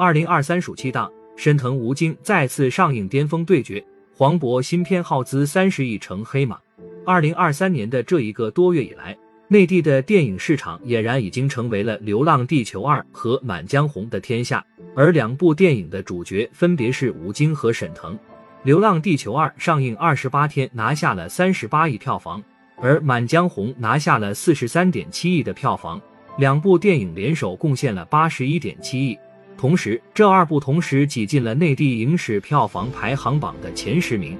二零二三暑期档，沈腾吴京再次上映巅峰对决，黄渤新片耗资三十亿成黑马。二零二三年的这一个多月以来，内地的电影市场俨然已经成为了《流浪地球二》和《满江红》的天下，而两部电影的主角分别是吴京和沈腾。《流浪地球二》上映二十八天拿下了三十八亿票房，而《满江红》拿下了四十三点七亿的票房，两部电影联手贡献了八十一点七亿。同时，这二部同时挤进了内地影史票房排行榜的前十名。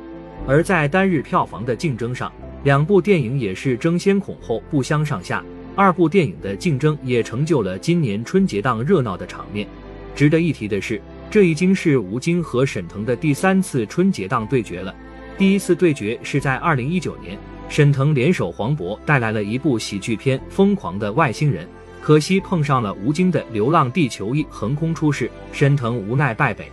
而在单日票房的竞争上，两部电影也是争先恐后，不相上下。二部电影的竞争也成就了今年春节档热闹的场面。值得一提的是，这已经是吴京和沈腾的第三次春节档对决了。第一次对决是在二零一九年，沈腾联手黄渤带来了一部喜剧片《疯狂的外星人》。可惜碰上了吴京的《流浪地球一》横空出世，沈腾无奈败北。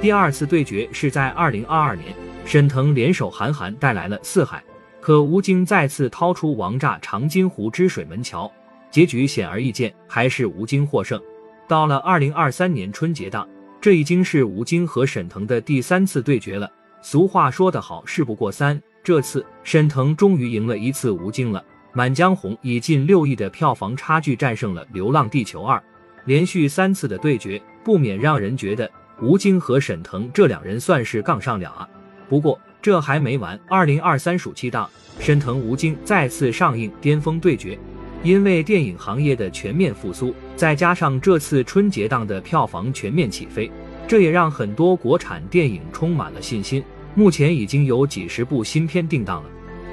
第二次对决是在二零二二年，沈腾联手韩寒带来了《四海》，可吴京再次掏出王炸长津湖之水门桥，结局显而易见，还是吴京获胜。到了二零二三年春节档，这已经是吴京和沈腾的第三次对决了。俗话说得好，事不过三，这次沈腾终于赢了一次吴京了。《满江红》以近六亿的票房差距战胜了《流浪地球二》，连续三次的对决，不免让人觉得吴京和沈腾这两人算是杠上了啊。不过这还没完，二零二三暑期档，沈腾吴京再次上映巅峰对决。因为电影行业的全面复苏，再加上这次春节档的票房全面起飞，这也让很多国产电影充满了信心。目前已经有几十部新片定档了。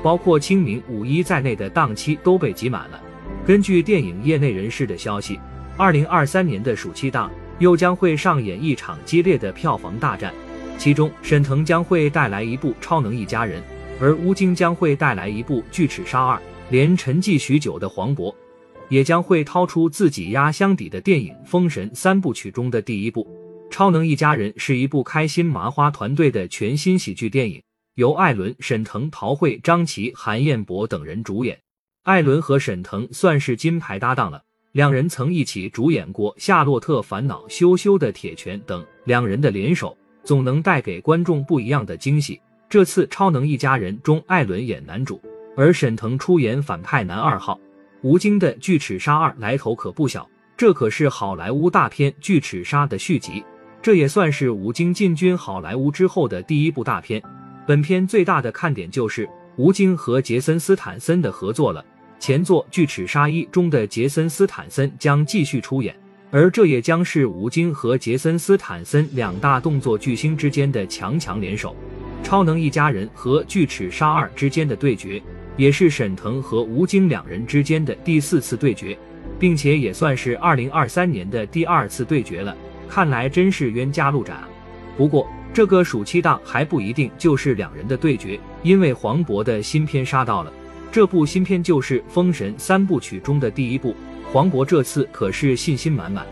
包括清明、五一在内的档期都被挤满了。根据电影业内人士的消息，二零二三年的暑期档又将会上演一场激烈的票房大战。其中，沈腾将会带来一部《超能一家人》，而吴京将会带来一部《巨齿鲨二》。连沉寂许久的黄渤，也将会掏出自己压箱底的电影《封神三部曲》中的第一部《超能一家人》，是一部开心麻花团队的全新喜剧电影。由艾伦、沈腾、陶慧、张琪、韩彦博等人主演。艾伦和沈腾算是金牌搭档了，两人曾一起主演过《夏洛特烦恼》《羞羞的铁拳》等，两人的联手总能带给观众不一样的惊喜。这次《超能一家人》中，艾伦演男主，而沈腾出演反派男二号。吴京的《巨齿鲨二》来头可不小，这可是好莱坞大片《巨齿鲨》的续集，这也算是吴京进军好莱坞之后的第一部大片。本片最大的看点就是吴京和杰森斯坦森的合作了。前作《巨齿鲨一》中的杰森斯坦森将继续出演，而这也将是吴京和杰森斯坦森两大动作巨星之间的强强联手。超能一家人和巨齿鲨二之间的对决，也是沈腾和吴京两人之间的第四次对决，并且也算是二零二三年的第二次对决了。看来真是冤家路窄啊。不过。这个暑期档还不一定就是两人的对决，因为黄渤的新片杀到了。这部新片就是《封神三部曲》中的第一部，黄渤这次可是信心满满。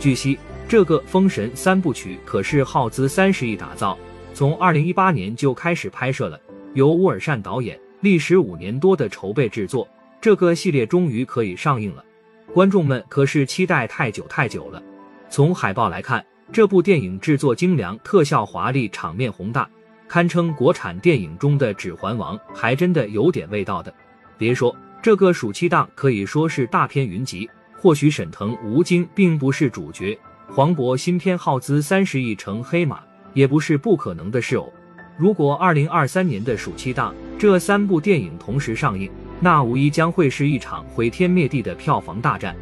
据悉，这个《封神三部曲》可是耗资三十亿打造，从二零一八年就开始拍摄了，由乌尔善导演，历时五年多的筹备制作，这个系列终于可以上映了，观众们可是期待太久太久了。从海报来看。这部电影制作精良，特效华丽，场面宏大，堪称国产电影中的《指环王》，还真的有点味道的。别说这个暑期档可以说是大片云集，或许沈腾、吴京并不是主角，黄渤新片耗资三十亿成黑马也不是不可能的事哦。如果二零二三年的暑期档这三部电影同时上映，那无疑将会是一场毁天灭地的票房大战。